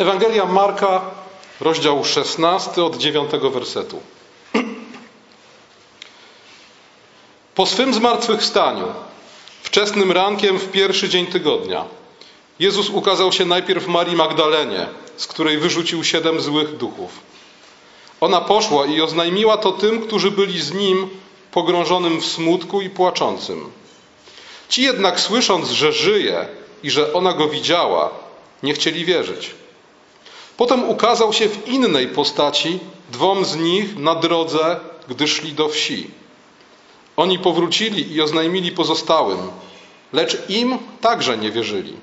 Ewangelia Marka, rozdział 16 od 9 wersetu. Po swym zmartwychwstaniu, wczesnym rankiem w pierwszy dzień tygodnia, Jezus ukazał się najpierw Marii Magdalenie, z której wyrzucił siedem złych duchów. Ona poszła i oznajmiła to tym, którzy byli z nim pogrążonym w smutku i płaczącym. Ci jednak, słysząc, że żyje i że ona go widziała, nie chcieli wierzyć. Potem ukazał się w innej postaci dwom z nich na drodze, gdy szli do wsi. Oni powrócili i oznajmili pozostałym, lecz im także nie wierzyli.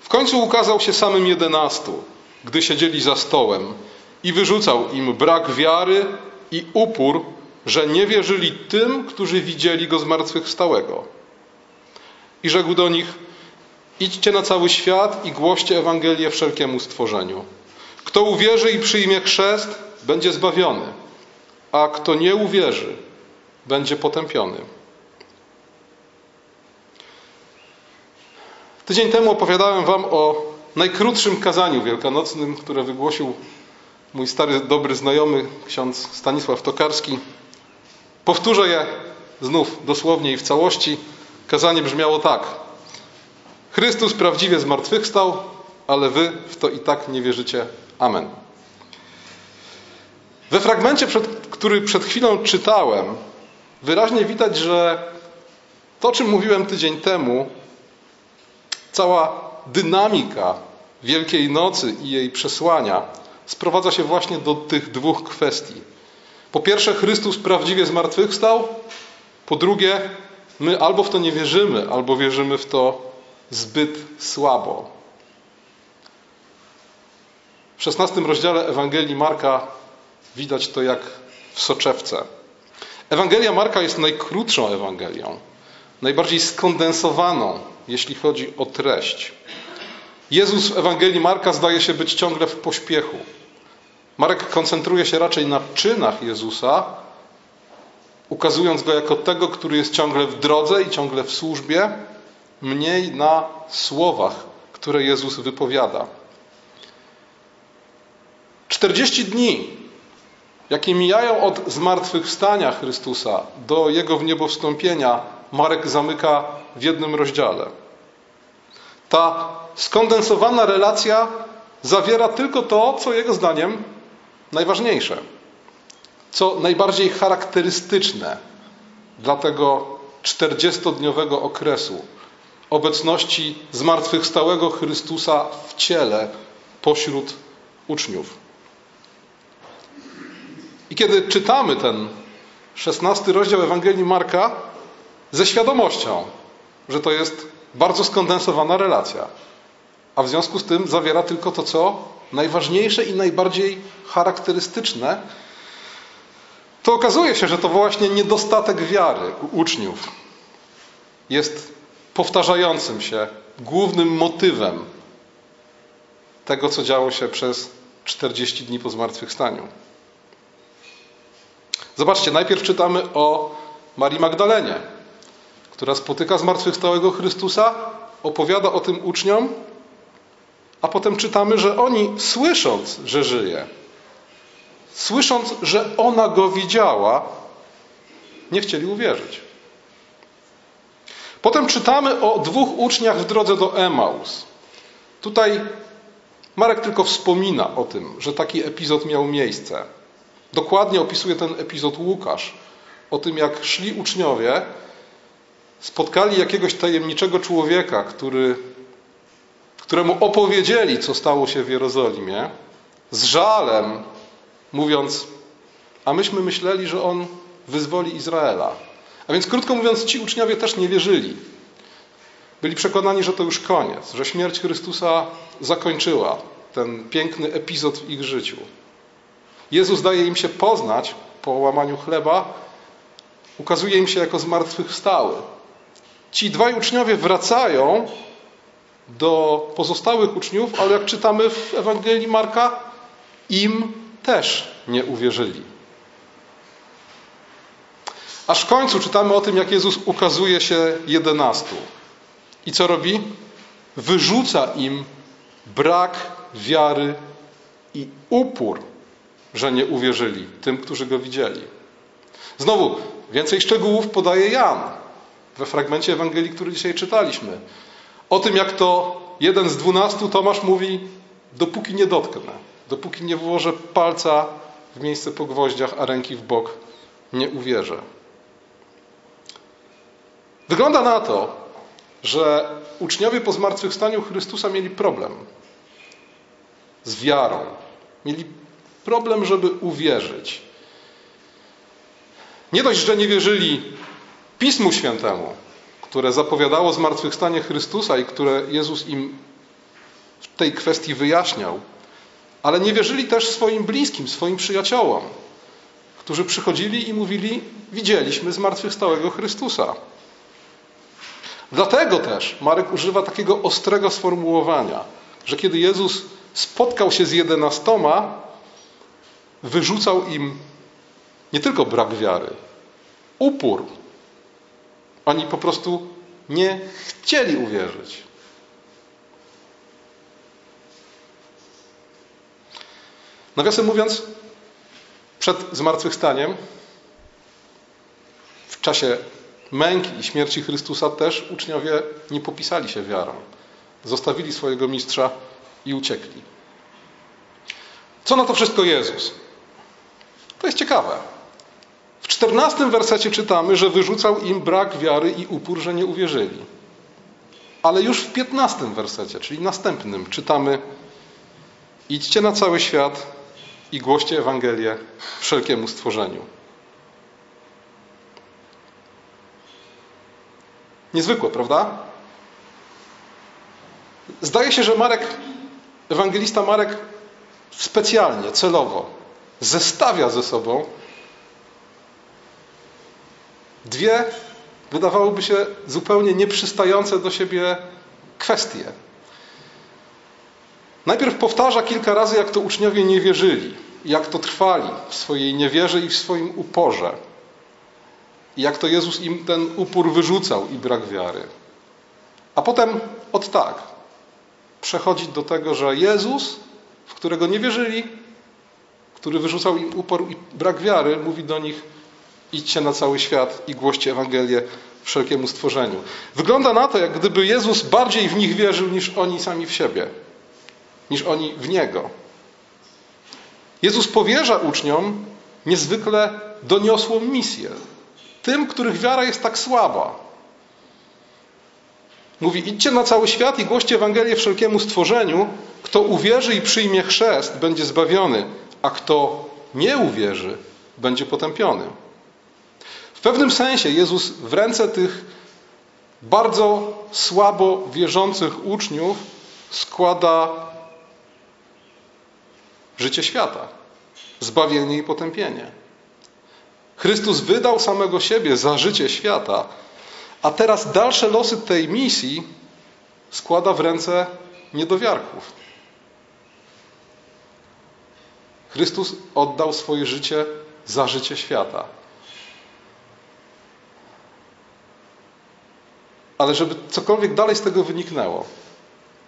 W końcu ukazał się samym jedenastu, gdy siedzieli za stołem i wyrzucał im brak wiary i upór, że nie wierzyli tym, którzy widzieli go zmartwychwstałego. I rzekł do nich: Idźcie na cały świat i głoście Ewangelię wszelkiemu stworzeniu. Kto uwierzy i przyjmie chrzest, będzie zbawiony, a kto nie uwierzy, będzie potępiony. Tydzień temu opowiadałem Wam o najkrótszym kazaniu wielkanocnym, które wygłosił mój stary, dobry znajomy, ksiądz Stanisław Tokarski. Powtórzę je znów dosłownie i w całości. Kazanie brzmiało tak. Chrystus prawdziwie zmartwychwstał, ale wy w to i tak nie wierzycie. Amen. We fragmencie, przed, który przed chwilą czytałem, wyraźnie widać, że to, czym mówiłem tydzień temu, cała dynamika Wielkiej Nocy i jej przesłania sprowadza się właśnie do tych dwóch kwestii. Po pierwsze, Chrystus prawdziwie zmartwychwstał. Po drugie, my albo w to nie wierzymy, albo wierzymy w to zbyt słabo. W szesnastym rozdziale Ewangelii Marka widać to jak w soczewce. Ewangelia Marka jest najkrótszą Ewangelią, najbardziej skondensowaną, jeśli chodzi o treść. Jezus w Ewangelii Marka zdaje się być ciągle w pośpiechu. Marek koncentruje się raczej na czynach Jezusa, ukazując go jako tego, który jest ciągle w drodze i ciągle w służbie, mniej na słowach, które Jezus wypowiada. 40 dni, jakie mijają od zmartwychwstania Chrystusa do Jego w niebo wstąpienia, Marek zamyka w jednym rozdziale. Ta skondensowana relacja zawiera tylko to, co Jego zdaniem najważniejsze, co najbardziej charakterystyczne dla tego 40-dniowego okresu obecności zmartwychwstałego Chrystusa w ciele pośród uczniów. I kiedy czytamy ten szesnasty rozdział Ewangelii Marka, ze świadomością, że to jest bardzo skondensowana relacja, a w związku z tym zawiera tylko to, co najważniejsze i najbardziej charakterystyczne, to okazuje się, że to właśnie niedostatek wiary u uczniów jest powtarzającym się głównym motywem tego, co działo się przez 40 dni po zmartwychwstaniu. Zobaczcie, najpierw czytamy o Marii Magdalenie, która spotyka zmartwychwstałego Chrystusa, opowiada o tym uczniom, a potem czytamy, że oni słysząc, że żyje, słysząc, że ona go widziała, nie chcieli uwierzyć. Potem czytamy o dwóch uczniach w drodze do Emaus. Tutaj Marek tylko wspomina o tym, że taki epizod miał miejsce. Dokładnie opisuje ten epizod Łukasz. O tym, jak szli uczniowie, spotkali jakiegoś tajemniczego człowieka, który, któremu opowiedzieli, co stało się w Jerozolimie, z żalem, mówiąc: A myśmy myśleli, że on wyzwoli Izraela. A więc krótko mówiąc, ci uczniowie też nie wierzyli. Byli przekonani, że to już koniec, że śmierć Chrystusa zakończyła ten piękny epizod w ich życiu. Jezus daje im się poznać po łamaniu chleba, ukazuje im się jako zmartwychwstały. Ci dwaj uczniowie wracają do pozostałych uczniów, ale jak czytamy w Ewangelii Marka, im też nie uwierzyli. Aż w końcu czytamy o tym, jak Jezus ukazuje się jedenastu. I co robi? Wyrzuca im brak wiary i upór, że nie uwierzyli tym, którzy go widzieli. Znowu, więcej szczegółów podaje Jan we fragmencie Ewangelii, który dzisiaj czytaliśmy. O tym, jak to jeden z dwunastu, Tomasz mówi, dopóki nie dotknę, dopóki nie włożę palca w miejsce po gwoździach, a ręki w bok, nie uwierzę. Wygląda na to, że uczniowie po zmartwychwstaniu Chrystusa mieli problem z wiarą. Mieli problem, żeby uwierzyć. Nie dość, że nie wierzyli Pismu Świętemu, które zapowiadało zmartwychwstanie Chrystusa i które Jezus im w tej kwestii wyjaśniał, ale nie wierzyli też swoim bliskim, swoim przyjaciołom, którzy przychodzili i mówili: Widzieliśmy zmartwychwstałego Chrystusa. Dlatego też Marek używa takiego ostrego sformułowania, że kiedy Jezus spotkał się z jedenastoma, wyrzucał im nie tylko brak wiary, upór. Oni po prostu nie chcieli uwierzyć. Nawiasem mówiąc, przed zmartwychwstaniem, w czasie męki i śmierci Chrystusa też uczniowie nie popisali się wiarą. Zostawili swojego mistrza i uciekli. Co na to wszystko Jezus? To jest ciekawe. W czternastym wersecie czytamy, że wyrzucał im brak wiary i upór, że nie uwierzyli. Ale już w piętnastym wersecie, czyli następnym, czytamy: Idźcie na cały świat i głoście Ewangelię wszelkiemu stworzeniu. Niezwykłe, prawda? Zdaje się, że Marek, ewangelista Marek specjalnie, celowo zestawia ze sobą dwie, wydawałoby się, zupełnie nieprzystające do siebie kwestie. Najpierw powtarza kilka razy, jak to uczniowie nie wierzyli, jak to trwali w swojej niewierze i w swoim uporze. I jak to Jezus im ten upór wyrzucał i brak wiary. A potem od tak przechodzi do tego, że Jezus, w którego nie wierzyli, który wyrzucał im upór i brak wiary, mówi do nich: idźcie na cały świat i głoście Ewangelię wszelkiemu stworzeniu. Wygląda na to, jak gdyby Jezus bardziej w nich wierzył niż oni sami w siebie, niż oni w Niego. Jezus powierza uczniom niezwykle doniosłą misję. Tym, których wiara jest tak słaba. Mówi: idźcie na cały świat i głoście Ewangelię wszelkiemu stworzeniu. Kto uwierzy i przyjmie chrzest, będzie zbawiony, a kto nie uwierzy, będzie potępiony. W pewnym sensie Jezus w ręce tych bardzo słabo wierzących uczniów składa życie świata, zbawienie i potępienie. Chrystus wydał samego siebie za życie świata, a teraz dalsze losy tej misji składa w ręce niedowiarków. Chrystus oddał swoje życie za życie świata. Ale żeby cokolwiek dalej z tego wyniknęło,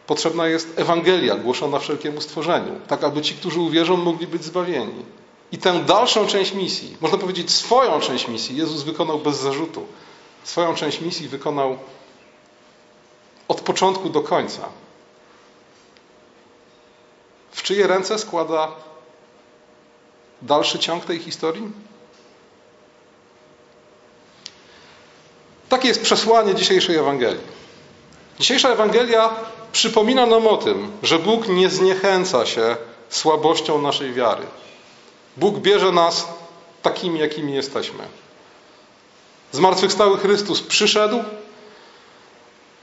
potrzebna jest Ewangelia głoszona wszelkiemu stworzeniu, tak aby ci, którzy uwierzą, mogli być zbawieni. I tę dalszą część misji, można powiedzieć swoją część misji, Jezus wykonał bez zarzutu. Swoją część misji wykonał od początku do końca. W czyje ręce składa dalszy ciąg tej historii? Takie jest przesłanie dzisiejszej Ewangelii. Dzisiejsza Ewangelia przypomina nam o tym, że Bóg nie zniechęca się słabością naszej wiary. Bóg bierze nas takimi, jakimi jesteśmy. Zmartwychwstały Chrystus przyszedł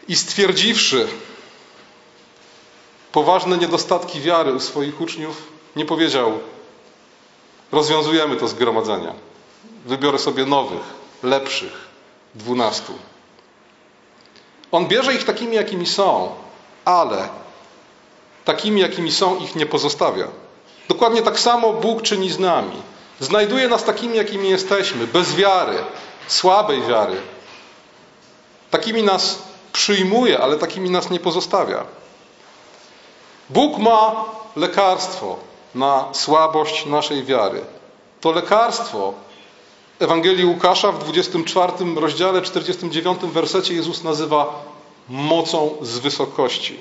i stwierdziwszy poważne niedostatki wiary u swoich uczniów, nie powiedział: Rozwiązujemy to zgromadzenie. Wybiorę sobie nowych, lepszych, dwunastu. On bierze ich takimi, jakimi są, ale takimi, jakimi są, ich nie pozostawia. Dokładnie tak samo Bóg czyni z nami. Znajduje nas takimi, jakimi jesteśmy, bez wiary, słabej wiary. Takimi nas przyjmuje, ale takimi nas nie pozostawia. Bóg ma lekarstwo na słabość naszej wiary. To lekarstwo Ewangelii Łukasza w 24 rozdziale, 49 wersecie Jezus nazywa mocą z wysokości.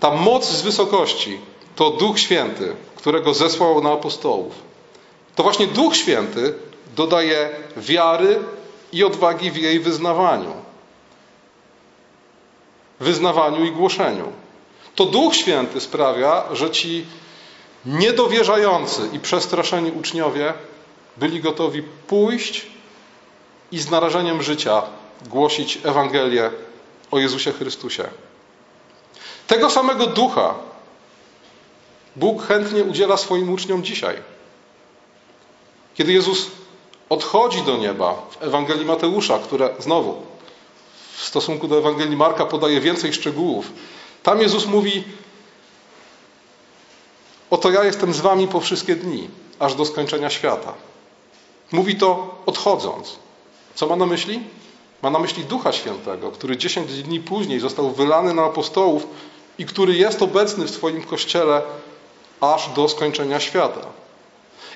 Ta moc z wysokości to Duch Święty, którego zesłał na apostołów. To właśnie Duch Święty dodaje wiary i odwagi w jej wyznawaniu. Wyznawaniu i głoszeniu. To Duch Święty sprawia, że ci niedowierzający i przestraszeni uczniowie byli gotowi pójść i z narażeniem życia głosić Ewangelię o Jezusie Chrystusie. Tego samego ducha Bóg chętnie udziela swoim uczniom dzisiaj. Kiedy Jezus odchodzi do nieba w Ewangelii Mateusza, które znowu w stosunku do Ewangelii Marka podaje więcej szczegółów, tam Jezus mówi: Oto ja jestem z wami po wszystkie dni, aż do skończenia świata. Mówi to odchodząc. Co ma na myśli? Ma na myśli Ducha Świętego, który dziesięć dni później został wylany na apostołów i który jest obecny w Twoim kościele aż do skończenia świata.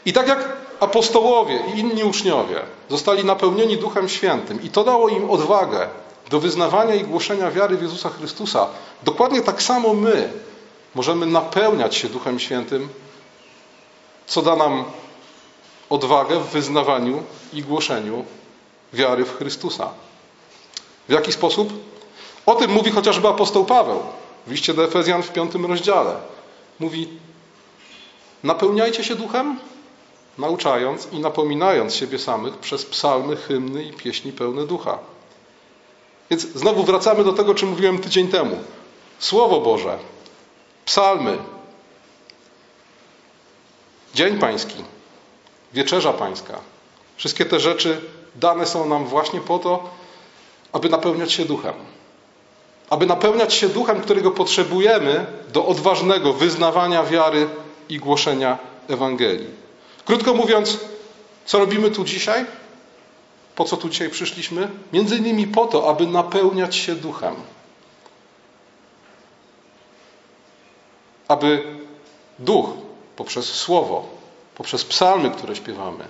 I tak jak apostołowie i inni uczniowie zostali napełnieni Duchem Świętym i to dało im odwagę do wyznawania i głoszenia wiary w Jezusa Chrystusa, dokładnie tak samo my możemy napełniać się Duchem Świętym, co da nam odwagę w wyznawaniu i głoszeniu wiary w Chrystusa. W jaki sposób? O tym mówi chociażby apostoł Paweł w liście do Efezjan w piątym rozdziale. Mówi: Napełniajcie się duchem, nauczając i napominając siebie samych przez psalmy, hymny i pieśni pełne ducha. Więc znowu wracamy do tego, czym mówiłem tydzień temu. Słowo Boże, psalmy, Dzień Pański, Wieczerza Pańska. Wszystkie te rzeczy dane są nam właśnie po to, aby napełniać się duchem. Aby napełniać się duchem, którego potrzebujemy do odważnego wyznawania wiary i głoszenia Ewangelii. Krótko mówiąc, co robimy tu dzisiaj? Po co tu dzisiaj przyszliśmy? Między innymi po to, aby napełniać się duchem. Aby duch poprzez słowo, poprzez psalmy, które śpiewamy,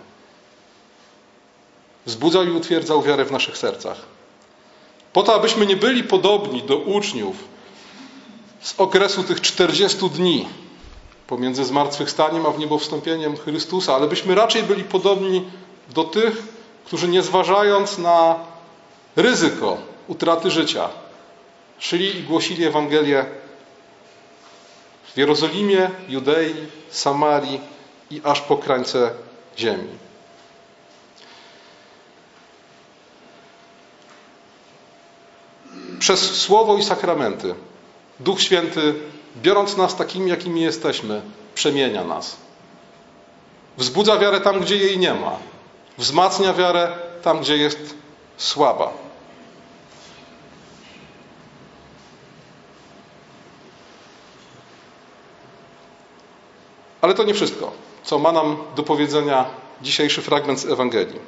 wzbudzał i utwierdzał wiarę w naszych sercach. Po to, abyśmy nie byli podobni do uczniów z okresu tych 40 dni pomiędzy zmartwychwstaniem a wniebowstąpieniem Chrystusa, ale byśmy raczej byli podobni do tych, którzy nie zważając na ryzyko utraty życia, szli i głosili Ewangelię w Jerozolimie, Judei, Samarii i aż po krańce ziemi. Przez słowo i sakramenty Duch Święty, biorąc nas takimi, jakimi jesteśmy, przemienia nas. Wzbudza wiarę tam, gdzie jej nie ma. Wzmacnia wiarę tam, gdzie jest słaba. Ale to nie wszystko, co ma nam do powiedzenia dzisiejszy fragment z Ewangelii.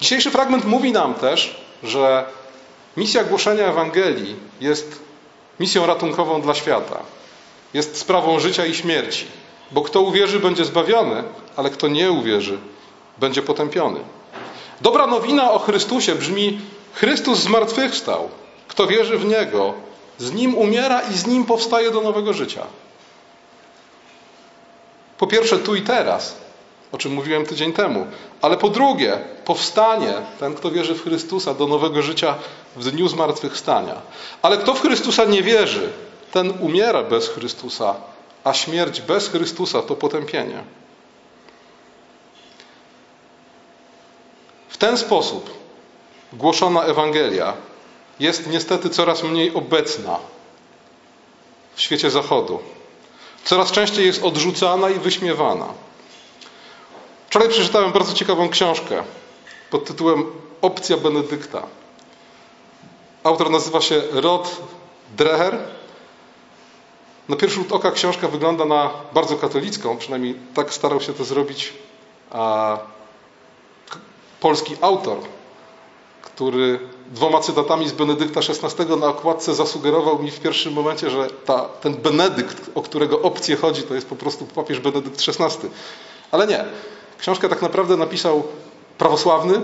Dzisiejszy fragment mówi nam też, że misja głoszenia Ewangelii jest misją ratunkową dla świata. Jest sprawą życia i śmierci. Bo kto uwierzy, będzie zbawiony, ale kto nie uwierzy, będzie potępiony. Dobra nowina o Chrystusie brzmi: Chrystus zmartwychwstał. Kto wierzy w Niego, z Nim umiera i z Nim powstaje do nowego życia. Po pierwsze, tu i teraz, o czym mówiłem tydzień temu, ale po drugie, powstanie ten, kto wierzy w Chrystusa, do nowego życia w dniu zmartwychwstania. Ale kto w Chrystusa nie wierzy, ten umiera bez Chrystusa, a śmierć bez Chrystusa to potępienie. W ten sposób głoszona Ewangelia jest niestety coraz mniej obecna w świecie Zachodu. Coraz częściej jest odrzucana i wyśmiewana. Wczoraj przeczytałem bardzo ciekawą książkę pod tytułem Opcja Benedykta. Autor nazywa się Rod Dreher. Na pierwszy rzut oka książka wygląda na bardzo katolicką, przynajmniej tak starał się to zrobić a, polski autor, który dwoma cytatami z Benedykta XVI na okładce zasugerował mi w pierwszym momencie, że ta, ten Benedykt, o którego opcję chodzi, to jest po prostu papież Benedykt XVI. Ale nie. Książkę tak naprawdę napisał prawosławny.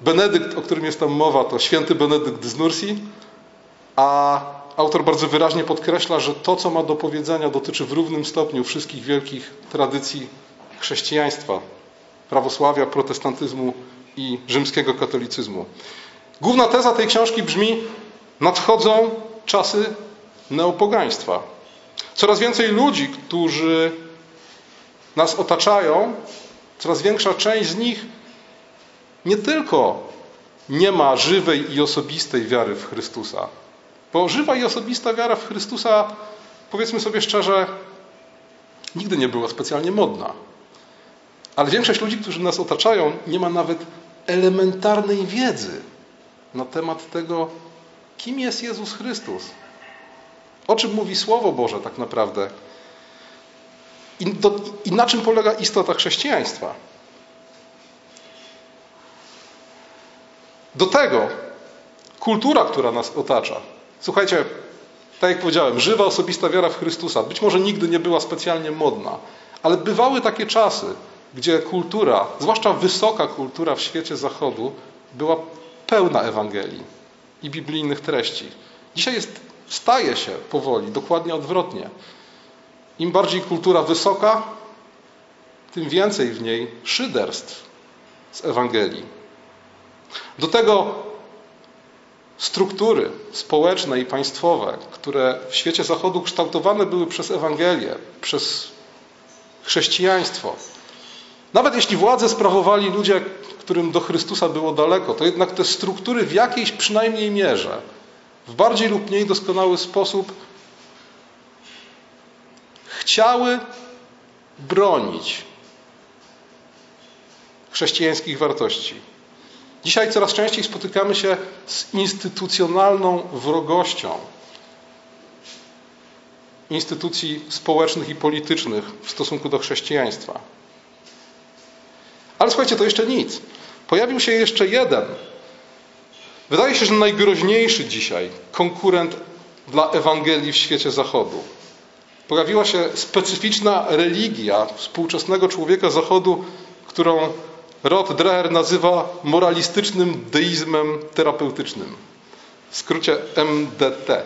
Benedykt, o którym jest tam mowa, to święty Benedykt z Nursi, a autor bardzo wyraźnie podkreśla, że to, co ma do powiedzenia, dotyczy w równym stopniu wszystkich wielkich tradycji chrześcijaństwa, prawosławia, protestantyzmu i rzymskiego katolicyzmu. Główna teza tej książki brzmi: nadchodzą czasy neopogaństwa. Coraz więcej ludzi, którzy nas otaczają, coraz większa część z nich nie tylko nie ma żywej i osobistej wiary w Chrystusa, bo żywa i osobista wiara w Chrystusa, powiedzmy sobie szczerze, nigdy nie była specjalnie modna. Ale większość ludzi, którzy nas otaczają, nie ma nawet elementarnej wiedzy na temat tego, kim jest Jezus Chrystus. O czym mówi Słowo Boże tak naprawdę. I, do, I, na czym polega istota chrześcijaństwa. Do tego kultura, która nas otacza. Słuchajcie, tak jak powiedziałem, żywa, osobista wiara w Chrystusa. Być może nigdy nie była specjalnie modna, ale bywały takie czasy, gdzie kultura, zwłaszcza wysoka kultura w świecie zachodu, była pełna Ewangelii i biblijnych treści. Dzisiaj jest, staje się powoli dokładnie odwrotnie. Im bardziej kultura wysoka, tym więcej w niej szyderstw z Ewangelii. Do tego struktury społeczne i państwowe, które w świecie Zachodu kształtowane były przez Ewangelię, przez chrześcijaństwo. Nawet jeśli władzę sprawowali ludzie, którym do Chrystusa było daleko, to jednak te struktury w jakiejś przynajmniej mierze, w bardziej lub mniej doskonały sposób chciały bronić chrześcijańskich wartości. Dzisiaj coraz częściej spotykamy się z instytucjonalną wrogością instytucji społecznych i politycznych w stosunku do chrześcijaństwa. Ale słuchajcie, to jeszcze nic. Pojawił się jeszcze jeden, wydaje się, że najgroźniejszy dzisiaj konkurent dla Ewangelii w świecie Zachodu. Pojawiła się specyficzna religia współczesnego człowieka Zachodu, którą Rod Dreher nazywa moralistycznym deizmem terapeutycznym. W skrócie MDT.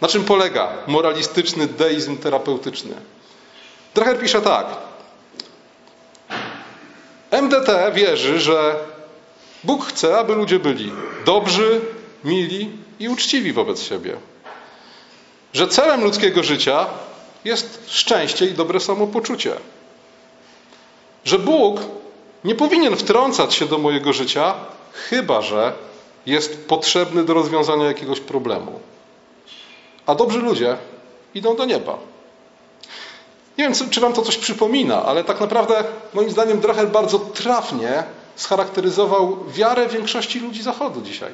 Na czym polega moralistyczny deizm terapeutyczny? Dreher pisze tak. MDT wierzy, że Bóg chce, aby ludzie byli dobrzy, mili i uczciwi wobec siebie. Że celem ludzkiego życia jest szczęście i dobre samopoczucie. Że Bóg nie powinien wtrącać się do mojego życia, chyba że jest potrzebny do rozwiązania jakiegoś problemu. A dobrzy ludzie idą do nieba. Nie wiem, czy Wam to coś przypomina, ale tak naprawdę, moim zdaniem, Dreher bardzo trafnie scharakteryzował wiarę większości ludzi Zachodu dzisiaj.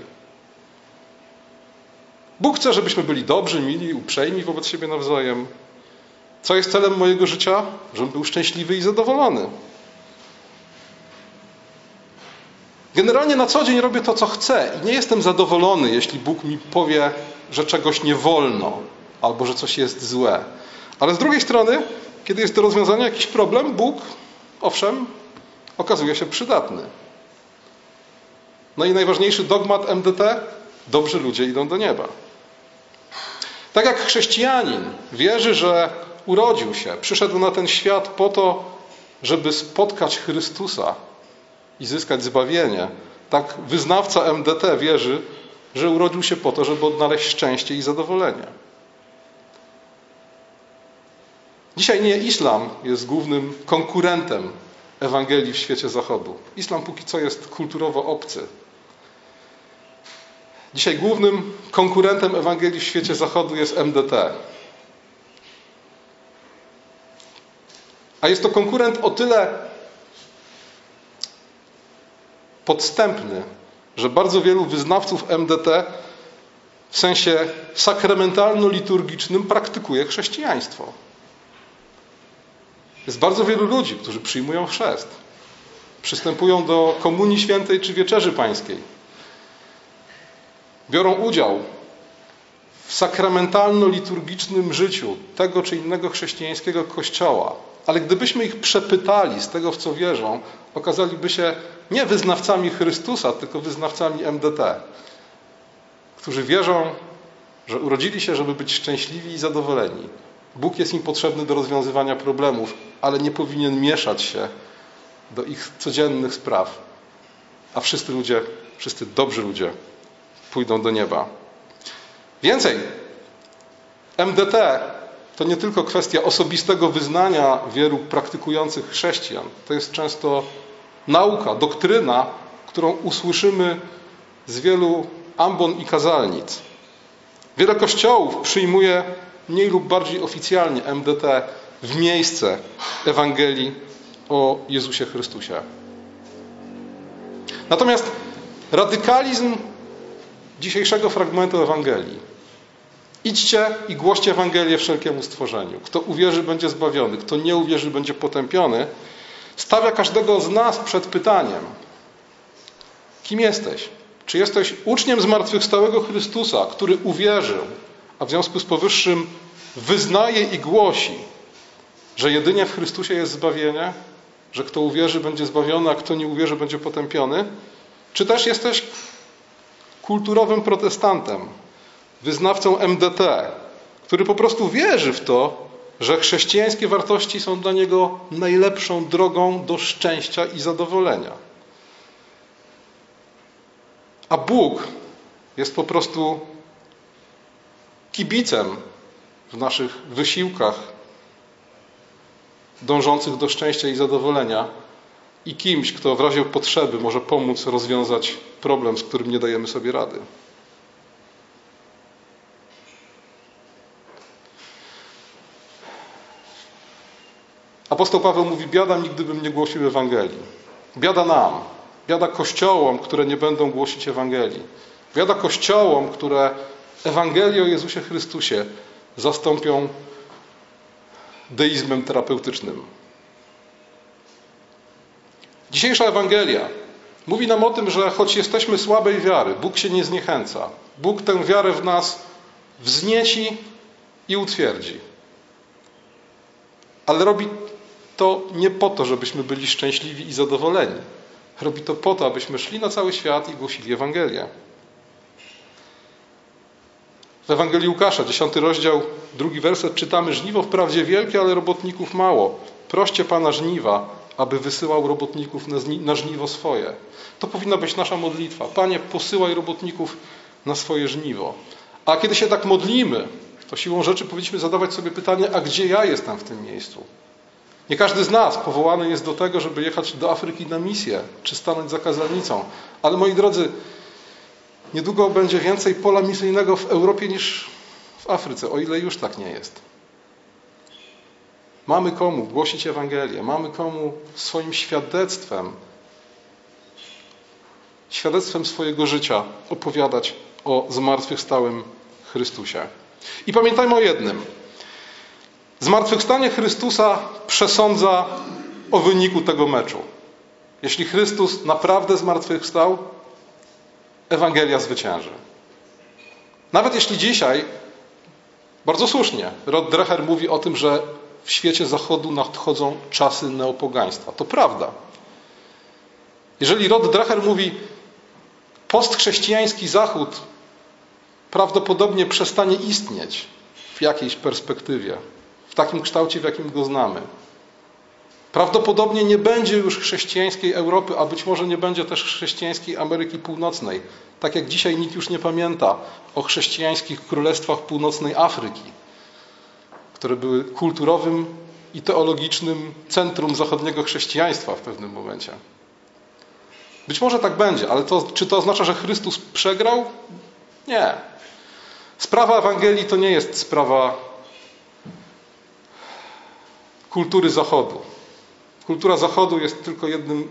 Bóg chce, żebyśmy byli dobrzy, mili, uprzejmi wobec siebie nawzajem. Co jest celem mojego życia? Żebym był szczęśliwy i zadowolony. Generalnie na co dzień robię to, co chcę i nie jestem zadowolony, jeśli Bóg mi powie, że czegoś nie wolno albo że coś jest złe. Ale z drugiej strony, kiedy jest do rozwiązania jakiś problem, Bóg, owszem, okazuje się przydatny. No i najważniejszy dogmat MDT: dobrzy ludzie idą do nieba. Tak jak chrześcijanin wierzy, że urodził się, przyszedł na ten świat po to, żeby spotkać Chrystusa i zyskać zbawienie, tak wyznawca MDT wierzy, że urodził się po to, żeby odnaleźć szczęście i zadowolenie. Dzisiaj nie islam jest głównym konkurentem Ewangelii w świecie Zachodu. Islam póki co jest kulturowo obcy. Dzisiaj głównym konkurentem Ewangelii w świecie Zachodu jest MDT. A jest to konkurent o tyle podstępny, że bardzo wielu wyznawców MDT w sensie sakramentalno-liturgicznym praktykuje chrześcijaństwo. Jest bardzo wielu ludzi, którzy przyjmują chrzest, przystępują do Komunii Świętej czy Wieczerzy Pańskiej. Biorą udział w sakramentalno-liturgicznym życiu tego czy innego chrześcijańskiego kościoła, ale gdybyśmy ich przepytali z tego, w co wierzą, okazaliby się nie wyznawcami Chrystusa, tylko wyznawcami MDT, którzy wierzą, że urodzili się, żeby być szczęśliwi i zadowoleni. Bóg jest im potrzebny do rozwiązywania problemów, ale nie powinien mieszać się do ich codziennych spraw. A wszyscy ludzie, wszyscy dobrzy ludzie pójdą do nieba. Więcej, MDT to nie tylko kwestia osobistego wyznania wielu praktykujących chrześcijan. To jest często nauka, doktryna, którą usłyszymy z wielu ambon i kazalnic. Wiele kościołów przyjmuje mniej lub bardziej oficjalnie MDT w miejsce Ewangelii o Jezusie Chrystusie. Natomiast radykalizm dzisiejszego fragmentu Ewangelii. Idźcie i głoście Ewangelię wszelkiemu stworzeniu. Kto uwierzy, będzie zbawiony. Kto nie uwierzy, będzie potępiony. Stawia każdego z nas przed pytaniem: kim jesteś? Czy jesteś uczniem zmartwychwstałego Chrystusa, który uwierzył, a w związku z powyższym wyznaje i głosi, że jedynie w Chrystusie jest zbawienie, że kto uwierzy, będzie zbawiony, a kto nie uwierzy, będzie potępiony? Czy też jesteś kulturowym protestantem, wyznawcą MDT, który po prostu wierzy w to, że chrześcijańskie wartości są dla niego najlepszą drogą do szczęścia i zadowolenia. A Bóg jest po prostu kibicem w naszych wysiłkach dążących do szczęścia i zadowolenia i kimś, kto w razie potrzeby może pomóc rozwiązać problem, z którym nie dajemy sobie rady. Apostoł Paweł mówi: Biada mi, gdybym nie głosił Ewangelii. Biada nam, biada kościołom, które nie będą głosić Ewangelii. Biada kościołom, które Ewangelię o Jezusie Chrystusie zastąpią deizmem terapeutycznym. Dzisiejsza Ewangelia mówi nam o tym, że choć jesteśmy słabej wiary, Bóg się nie zniechęca. Bóg tę wiarę w nas wznieci i utwierdzi. Ale robi to nie po to, żebyśmy byli szczęśliwi i zadowoleni. Robi to po to, abyśmy szli na cały świat i głosili Ewangelię. W Ewangelii Łukasza, dziesiąty rozdział, drugi werset czytamy: Żniwo wprawdzie wielkie, ale robotników mało. Proście Pana żniwa, aby wysyłał robotników na żniwo swoje. To powinna być nasza modlitwa. Panie, posyłaj robotników na swoje żniwo. A kiedy się tak modlimy, to siłą rzeczy powinniśmy zadawać sobie pytanie, a gdzie ja jestem w tym miejscu? Nie każdy z nas powołany jest do tego, żeby jechać do Afryki na misję, czy stanąć za kazalnicą. Ale moi drodzy, niedługo będzie więcej pola misyjnego w Europie niż w Afryce, o ile już tak nie jest. Mamy komu głosić Ewangelię, mamy komu swoim świadectwem, świadectwem swojego życia opowiadać o zmartwychwstałym Chrystusie. I pamiętajmy o jednym. Zmartwychwstanie Chrystusa przesądza o wyniku tego meczu. Jeśli Chrystus naprawdę zmartwychwstał, Ewangelia zwycięży. Nawet jeśli dzisiaj, bardzo słusznie, Rod Dreher mówi o tym, że w świecie Zachodu nadchodzą czasy neopogaństwa. To prawda. Jeżeli Rod Dreher mówi, postchrześcijański Zachód prawdopodobnie przestanie istnieć w jakiejś perspektywie, w takim kształcie, w jakim go znamy. Prawdopodobnie nie będzie już chrześcijańskiej Europy, a być może nie będzie też chrześcijańskiej Ameryki Północnej. Tak jak dzisiaj nikt już nie pamięta o chrześcijańskich królestwach północnej Afryki, które były kulturowym i teologicznym centrum zachodniego chrześcijaństwa w pewnym momencie. Być może tak będzie, ale to, czy to oznacza, że Chrystus przegrał? Nie. Sprawa Ewangelii to nie jest sprawa kultury Zachodu. Kultura Zachodu jest tylko jednym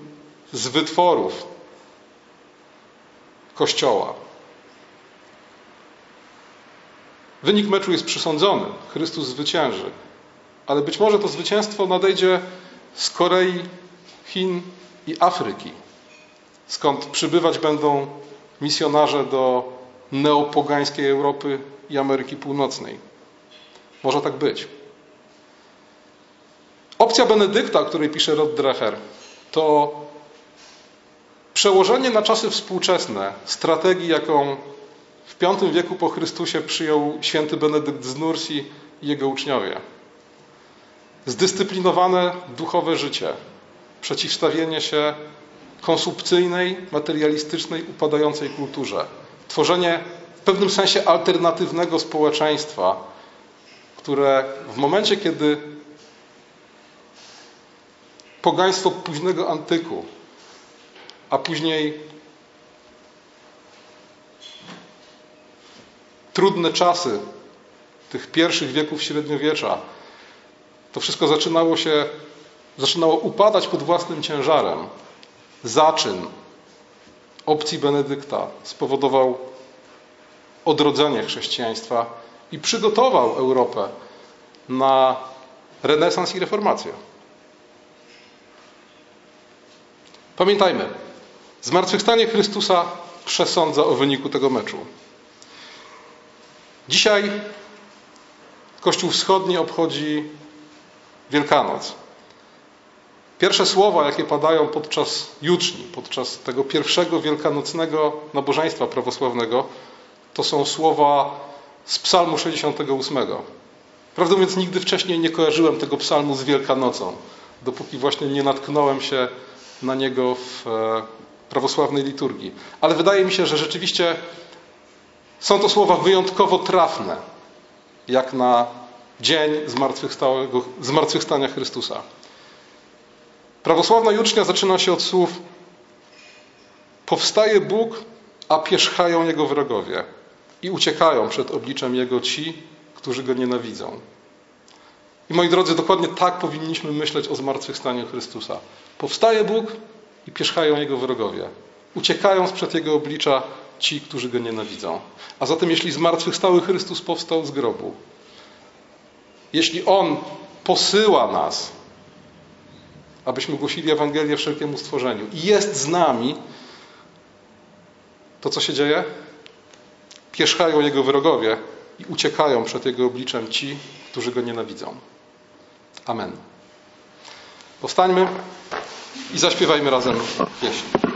z wytworów Kościoła. Wynik meczu jest przysądzony. Chrystus zwycięży. Ale być może to zwycięstwo nadejdzie z Korei, Chin i Afryki, skąd przybywać będą misjonarze do neopogańskiej Europy i Ameryki Północnej. Może tak być. Opcja Benedykta, o której pisze Rod Dreher, to przełożenie na czasy współczesne strategii, jaką w V wieku po Chrystusie przyjął święty Benedykt z Nursi i jego uczniowie. Zdyscyplinowane duchowe życie, przeciwstawienie się konsumpcyjnej, materialistycznej, upadającej kulturze, tworzenie w pewnym sensie alternatywnego społeczeństwa, które w momencie, kiedy pogaństwo późnego antyku, a później trudne czasy tych pierwszych wieków średniowiecza, to wszystko zaczynało się, zaczynało upadać pod własnym ciężarem. Zaczyn opcji Benedykta spowodował odrodzenie chrześcijaństwa i przygotował Europę na renesans i reformację. Pamiętajmy, zmartwychwstanie Chrystusa przesądza o wyniku tego meczu. Dzisiaj Kościół Wschodni obchodzi Wielkanoc. Pierwsze słowa, jakie padają podczas juczni, podczas tego pierwszego wielkanocnego nabożeństwa prawosławnego, to są słowa z Psalmu 68. Prawdę mówiąc, nigdy wcześniej nie kojarzyłem tego psalmu z Wielkanocą, dopóki właśnie nie natknąłem się na niego w e, prawosławnej liturgii. Ale wydaje mi się, że rzeczywiście są to słowa wyjątkowo trafne, jak na dzień zmartwychwstania Chrystusa. Prawosławna jucznia zaczyna się od słów Powstaje Bóg, a pierzchają Jego wrogowie i uciekają przed obliczem Jego ci, którzy Go nienawidzą. I moi drodzy, dokładnie tak powinniśmy myśleć o zmartwychwstaniu Chrystusa. Powstaje Bóg i pierzchają Jego wrogowie. Uciekają przed Jego oblicza ci, którzy Go nienawidzą. A zatem jeśli zmartwychwstały Chrystus powstał z grobu, jeśli On posyła nas, abyśmy głosili Ewangelię wszelkiemu stworzeniu i jest z nami, to co się dzieje? Pierzchają Jego wrogowie i uciekają przed Jego obliczem ci, którzy Go nienawidzą. Amen. Powstańmy i zaśpiewajmy razem pieśń.